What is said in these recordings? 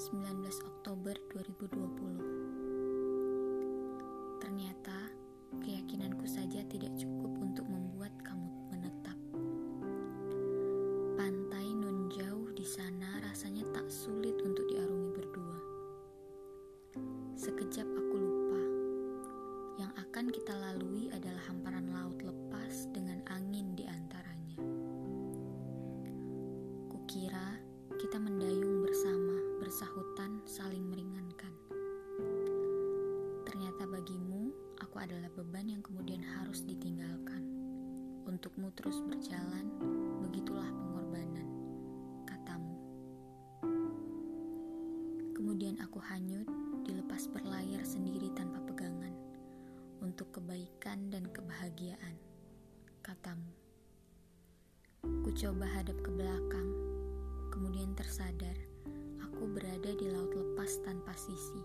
19 Oktober 2020 Ternyata keyakinanku saja tidak cukup untuk membuat kamu menetap. Pantai nun jauh di sana rasanya tak sulit untuk diarungi berdua. Sekejap aku lupa. Yang akan kita lalui adalah hamparan laut lepas dengan angin di antaranya. Kukira adalah beban yang kemudian harus ditinggalkan. Untukmu terus berjalan, begitulah pengorbanan, katamu. Kemudian aku hanyut, dilepas berlayar sendiri tanpa pegangan, untuk kebaikan dan kebahagiaan, katamu. Ku coba hadap ke belakang, kemudian tersadar aku berada di laut lepas tanpa sisi.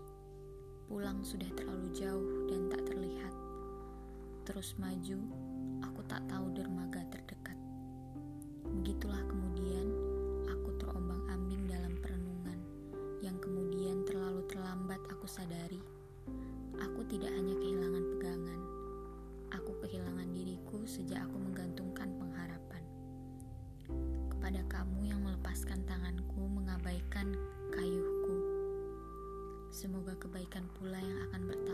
Pulang sudah terlalu jauh dan tak. Terus maju, aku tak tahu dermaga terdekat. Begitulah kemudian aku terombang-ambing dalam perenungan yang kemudian terlalu terlambat aku sadari. Aku tidak hanya kehilangan pegangan, aku kehilangan diriku sejak aku menggantungkan pengharapan kepada kamu yang melepaskan tanganku mengabaikan kayuhku. Semoga kebaikan pula yang akan bertemu